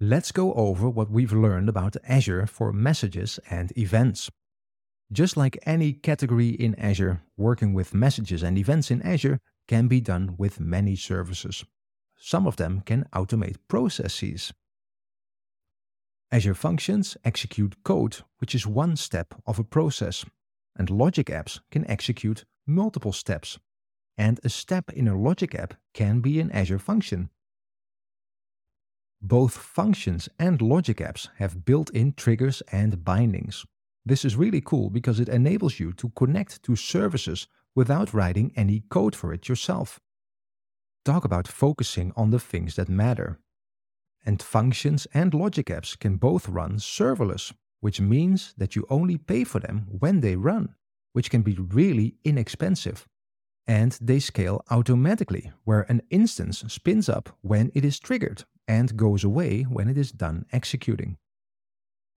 Let's go over what we've learned about Azure for messages and events. Just like any category in Azure, working with messages and events in Azure can be done with many services. Some of them can automate processes. Azure Functions execute code, which is one step of a process, and Logic apps can execute multiple steps. And a step in a Logic app can be an Azure function. Both functions and Logic apps have built-in triggers and bindings. This is really cool because it enables you to connect to services without writing any code for it yourself. Talk about focusing on the things that matter. And functions and logic apps can both run serverless, which means that you only pay for them when they run, which can be really inexpensive. And they scale automatically, where an instance spins up when it is triggered and goes away when it is done executing.